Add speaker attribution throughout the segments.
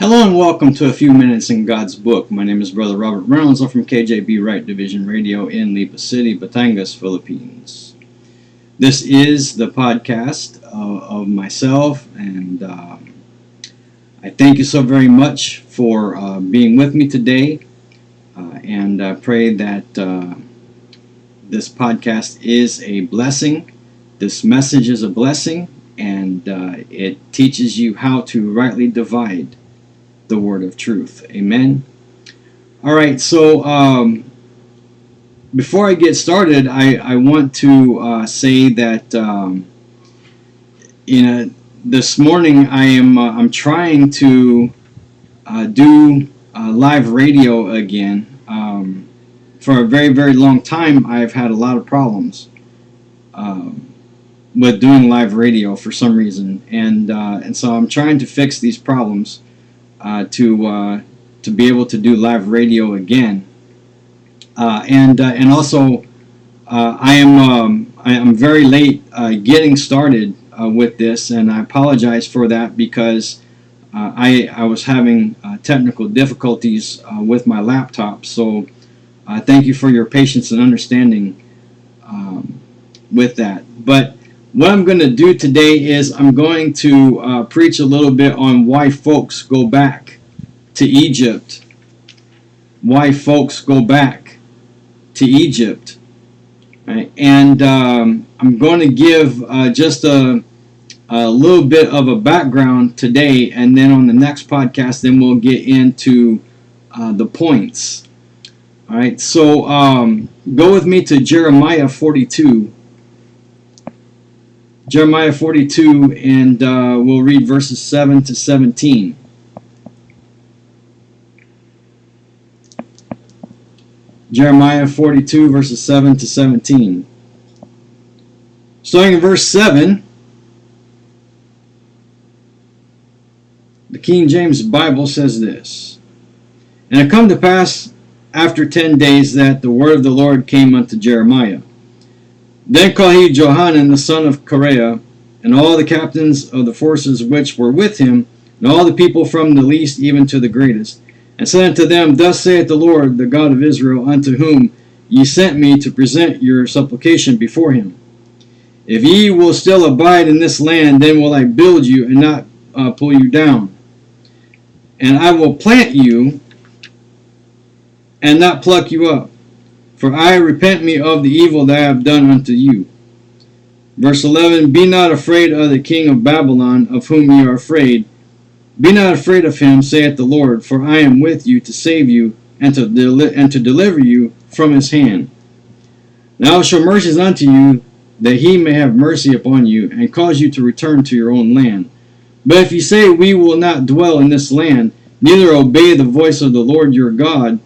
Speaker 1: Hello and welcome to A Few Minutes in God's Book. My name is Brother Robert Reynolds. I'm from KJB Right Division Radio in Lipa City, Batangas, Philippines. This is the podcast uh, of myself, and um, I thank you so very much for uh, being with me today. Uh, and I pray that uh, this podcast is a blessing. This message is a blessing, and it teaches you how to rightly divide the word of truth. Amen. All right, so um, before I get started, I, I want to uh, say that um, you know this morning I am uh, I'm trying to uh, do uh, live radio again. Um, for a very very long time, I've had a lot of problems um, with doing live radio for some reason, and uh, and so I'm trying to fix these problems uh, to uh, to be able to do live radio again, uh, and uh, and also uh, I am um, I am very late uh, getting started with this, and I apologize for that because I I was having technical difficulties with my laptop. So thank you for your patience and understanding um, with that. But what I'm going to do today is I'm going to uh, preach a little bit on why folks go back to Egypt. Why folks go back to Egypt. Right? And um, I'm going to give uh, just a, a little bit of a background today, and then on the next podcast, then we'll get into uh, the points. All right, so um, go with me to Jeremiah 42. Jeremiah 42, and uh, we'll read verses 7 to 17. Jeremiah 42, verses 7 to 17. Starting in verse 7, the King James Bible says this And it come to pass after ten days that the word of the Lord came unto Jeremiah then called he Johanan the son of Kareah, and all the captains of the forces which were with him, and all the people from the least even to the greatest, and said unto them, Thus saith the Lord, the God of Israel, unto whom ye sent me to present your supplication before him. If ye will still abide in this land, then will I build you and not uh, pull you down. And I will plant you and not pluck you up for I repent me of the evil that I have done unto you. Verse 11 Be not afraid of the king of Babylon, of whom ye are afraid. Be not afraid of him, saith the Lord, for I am with you to save you and to, deli- and to deliver you from his hand. Now show mercies unto you, that he may have mercy upon you, and cause you to return to your own land. But if ye say, We will not dwell in this land, neither obey the voice of the Lord your God,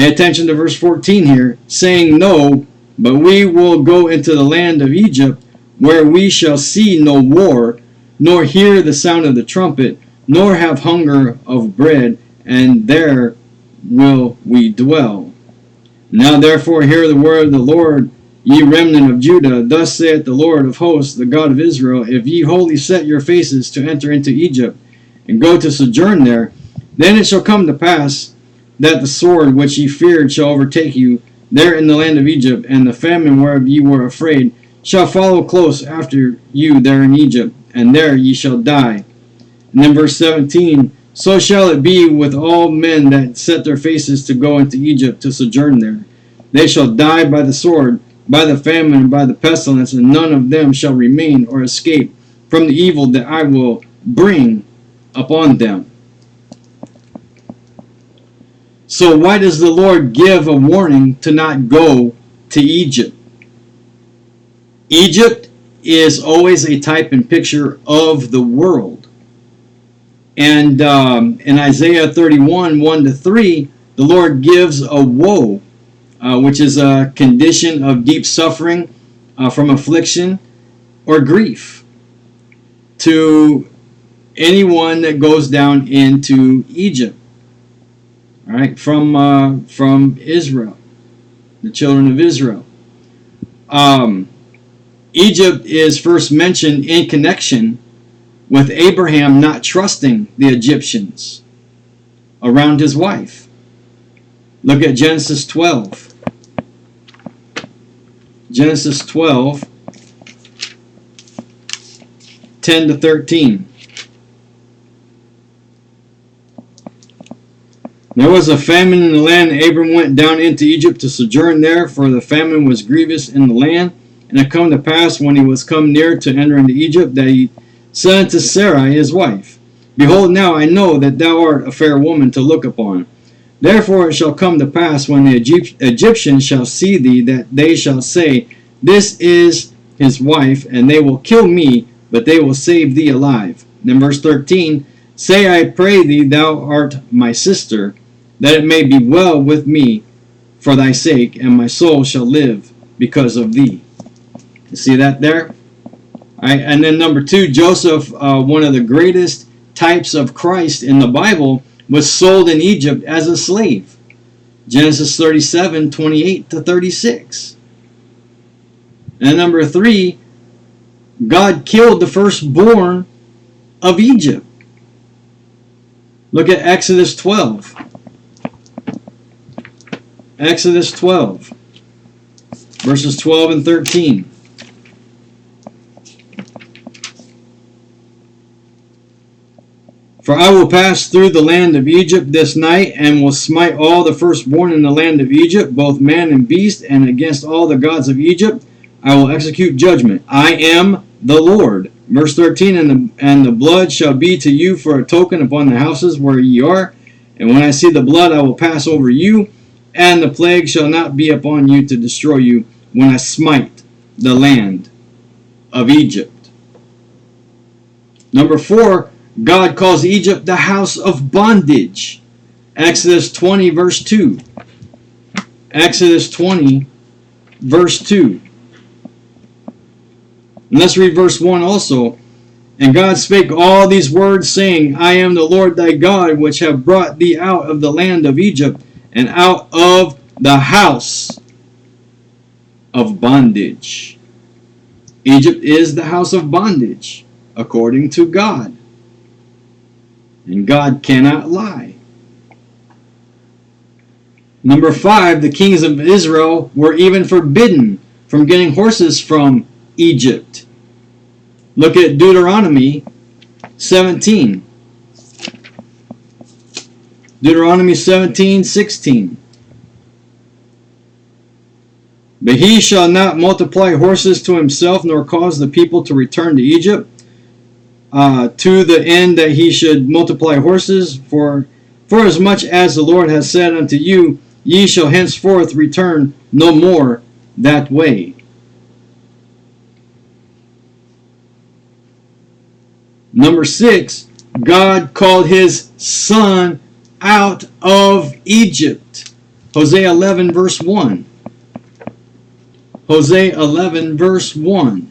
Speaker 1: Pay attention to verse 14 here, saying, No, but we will go into the land of Egypt, where we shall see no war, nor hear the sound of the trumpet, nor have hunger of bread, and there will we dwell. Now therefore hear the word of the Lord, ye remnant of Judah. Thus saith the Lord of hosts, the God of Israel, If ye wholly set your faces to enter into Egypt, and go to sojourn there, then it shall come to pass, that the sword which ye feared shall overtake you there in the land of Egypt, and the famine whereof ye were afraid shall follow close after you there in Egypt, and there ye shall die. And then verse 17, So shall it be with all men that set their faces to go into Egypt to sojourn there. They shall die by the sword, by the famine, and by the pestilence, and none of them shall remain or escape from the evil that I will bring upon them. So why does the Lord give a warning to not go to Egypt? Egypt is always a type and picture of the world. And um, in Isaiah 31, 1 to 3, the Lord gives a woe, uh, which is a condition of deep suffering uh, from affliction or grief to anyone that goes down into Egypt right, from uh, from Israel, the children of Israel. Um, Egypt is first mentioned in connection with Abraham not trusting the Egyptians around his wife. Look at Genesis 12. Genesis 12, 10 to 13. There was a famine in the land, and Abram went down into Egypt to sojourn there, for the famine was grievous in the land. And it come to pass, when he was come near to enter into Egypt, that he said unto Sarai his wife, Behold, now I know that thou art a fair woman to look upon. Therefore it shall come to pass, when the Egyptians shall see thee, that they shall say, This is his wife, and they will kill me, but they will save thee alive. Then verse 13, Say, I pray thee, thou art my sister, that it may be well with me for thy sake, and my soul shall live because of thee. You see that there? All right, and then number two, Joseph, uh, one of the greatest types of Christ in the Bible, was sold in Egypt as a slave. Genesis 37, 28 to 36. And number three, God killed the firstborn of Egypt. Look at Exodus 12. Exodus 12, verses 12 and 13. For I will pass through the land of Egypt this night, and will smite all the firstborn in the land of Egypt, both man and beast, and against all the gods of Egypt I will execute judgment. I am the Lord. Verse 13, and the, and the blood shall be to you for a token upon the houses where ye are. And when I see the blood, I will pass over you, and the plague shall not be upon you to destroy you when I smite the land of Egypt. Number four, God calls Egypt the house of bondage. Exodus 20, verse 2. Exodus 20, verse 2. And let's read verse 1 also. And God spake all these words, saying, I am the Lord thy God, which have brought thee out of the land of Egypt, and out of the house of bondage. Egypt is the house of bondage, according to God. And God cannot lie. Number five, the kings of Israel were even forbidden from getting horses from Egypt. Look at Deuteronomy 17. Deuteronomy 17, 16. But he shall not multiply horses to himself, nor cause the people to return to Egypt, uh, to the end that he should multiply horses. For, for as much as the Lord has said unto you, ye shall henceforth return no more that way. Number six, God called his son out of Egypt. Hosea 11, verse 1. Hosea 11, verse 1.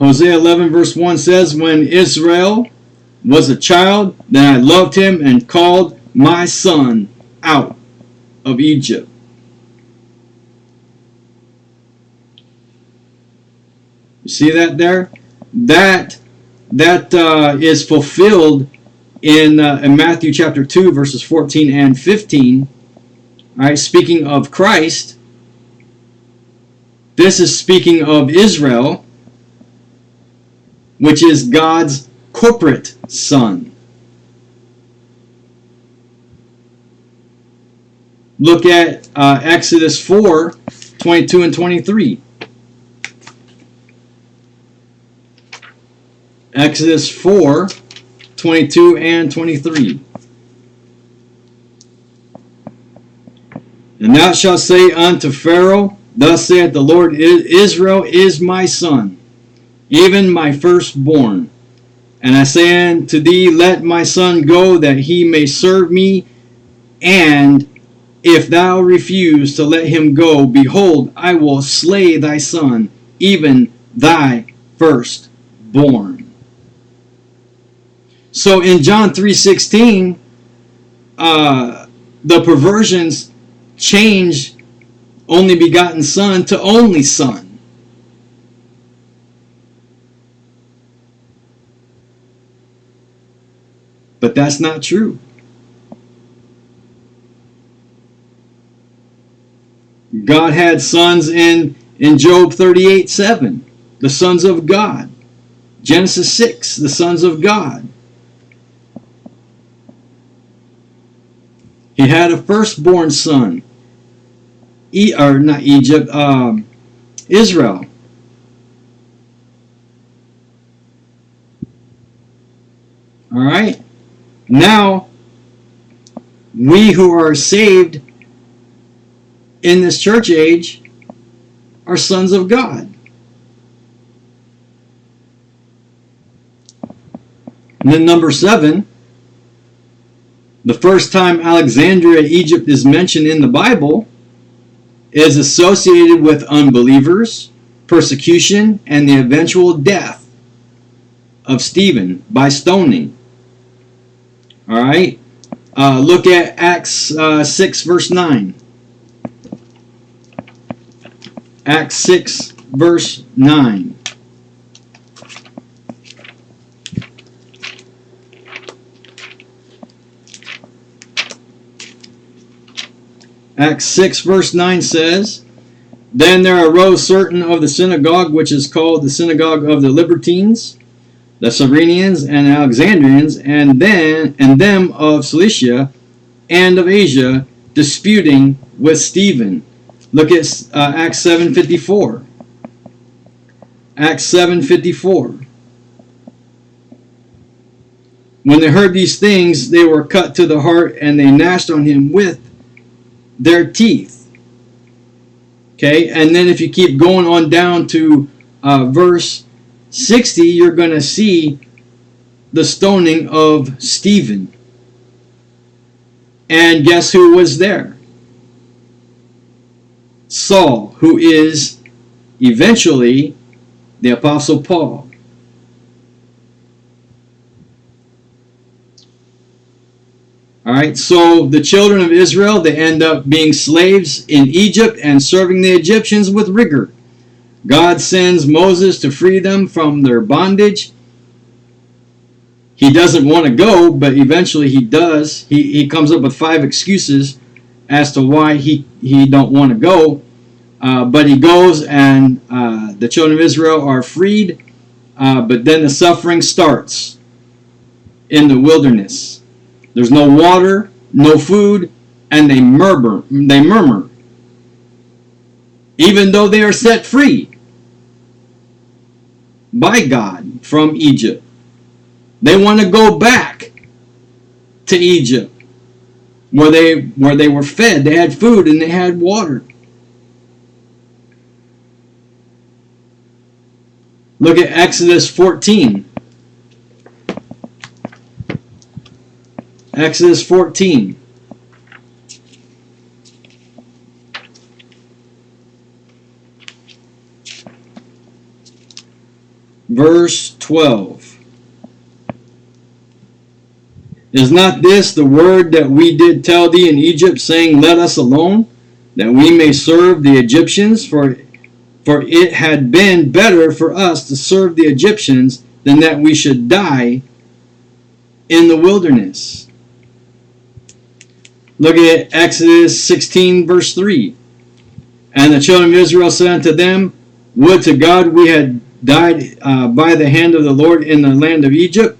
Speaker 1: Hosea 11, verse 1 says, When Israel was a child, then I loved him and called my son out of Egypt. You see that there? That that uh, is fulfilled in, uh, in Matthew chapter 2, verses 14 and 15. All right, speaking of Christ, this is speaking of Israel, which is God's corporate son. Look at uh, Exodus 4 22 and 23. Exodus 4 22 and 23. And thou shalt say unto Pharaoh, Thus saith the Lord Israel is my son, even my firstborn. And I say unto thee, Let my son go, that he may serve me, and if thou refuse to let him go, behold, I will slay thy son, even thy firstborn. So in John 3.16, uh, the perversions change only begotten son to only son. But that's not true. God had sons in, in Job 38 7, the sons of God. Genesis 6, the sons of God. He had a firstborn son, e, or not Egypt, um, Israel. All right. Now, we who are saved in this church age are sons of God. And then number seven, the first time Alexandria, Egypt is mentioned in the Bible is associated with unbelievers, persecution, and the eventual death of Stephen by stoning. All right. Uh, look at Acts uh, 6, verse 9. Acts 6, verse 9. Acts 6, verse 9 says, Then there arose certain of the synagogue, which is called the synagogue of the Libertines, the Cyrenians and Alexandrians, and then and them of Cilicia and of Asia, disputing with Stephen. Look at uh, Acts 7:54. Acts 7:54. When they heard these things, they were cut to the heart, and they gnashed on him with their teeth. Okay, and then if you keep going on down to uh, verse 60, you're going to see the stoning of Stephen. And guess who was there? Saul, who is eventually the Apostle Paul. All right, so the children of Israel, they end up being slaves in Egypt and serving the Egyptians with rigor. God sends Moses to free them from their bondage. He doesn't want to go, but eventually he does. He, he comes up with five excuses as to why he, he don't want to go. Uh, but he goes and uh, the children of Israel are freed. Uh, but then the suffering starts in the wilderness. There's no water, no food, and they murmur. They murmur, even though they are set free by God from Egypt. They want to go back to Egypt, where they where they were fed. They had food and they had water. Look at Exodus 14. Exodus 14. Verse 12. Is not this the word that we did tell thee in Egypt, saying, Let us alone, that we may serve the Egyptians? For, for it had been better for us to serve the Egyptians than that we should die in the wilderness. Look at Exodus 16, verse 3. And the children of Israel said unto them, Would to God we had died uh, by the hand of the Lord in the land of Egypt,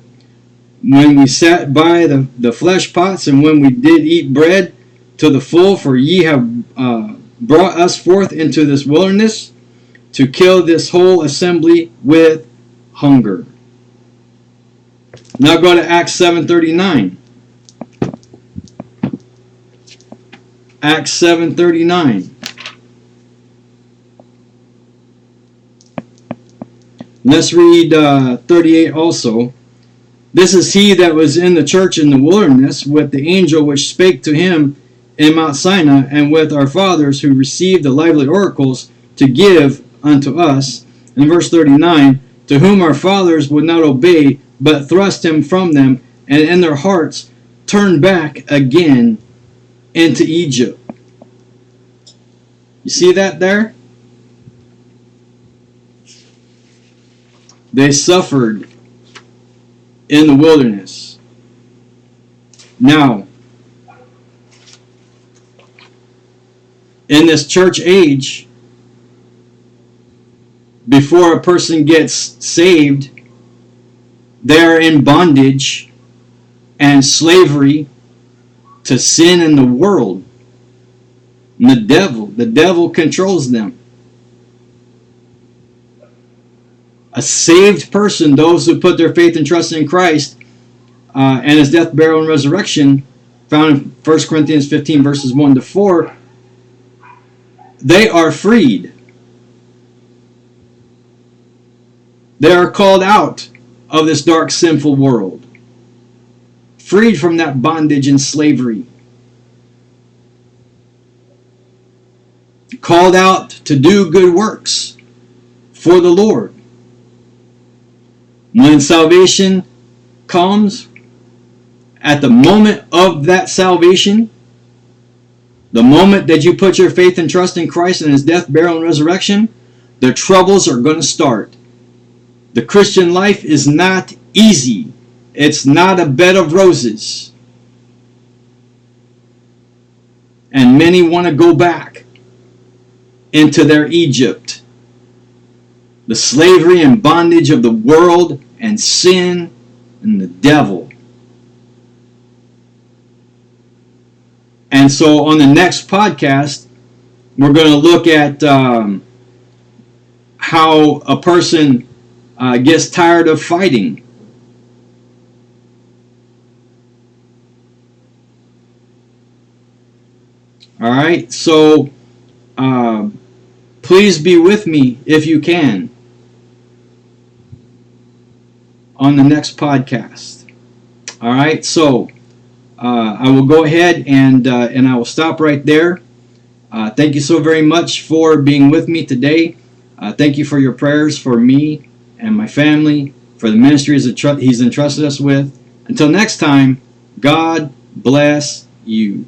Speaker 1: when we sat by the, the flesh pots, and when we did eat bread to the full, for ye have uh, brought us forth into this wilderness to kill this whole assembly with hunger. Now go to Acts 739. Acts 7:39. Let's read uh, 38 also. This is he that was in the church in the wilderness with the angel which spake to him in Mount Sinai, and with our fathers who received the lively oracles to give unto us. In verse 39, to whom our fathers would not obey, but thrust him from them, and in their hearts turned back again into Egypt. You see that there? They suffered in the wilderness. Now, in this church age, before a person gets saved, they're in bondage and slavery to sin in the world. And the devil, the devil controls them. A saved person, those who put their faith and trust in Christ uh, and his death, burial, and resurrection, found in 1 Corinthians 15, verses 1 to 4, they are freed. They are called out of this dark, sinful world, freed from that bondage and slavery, called out to do good works for the Lord. When salvation comes, at the moment of that salvation, the moment that you put your faith and trust in Christ and His death, burial, and resurrection, the troubles are going to start. The Christian life is not easy. It's not a bed of roses. And many want to go back into their Egypt. The slavery and bondage of the world and sin and the devil. And so on the next podcast, we're going to look at um, how a person uh, gets tired of fighting. All right, so uh, please be with me if you can on the next podcast. All right, so uh, I will go ahead and uh, and I will stop right there. Uh, thank you so very much for being with me today. Uh, thank you for your prayers for me and my family, for the ministries that He's entrusted us with. Until next time, God bless you.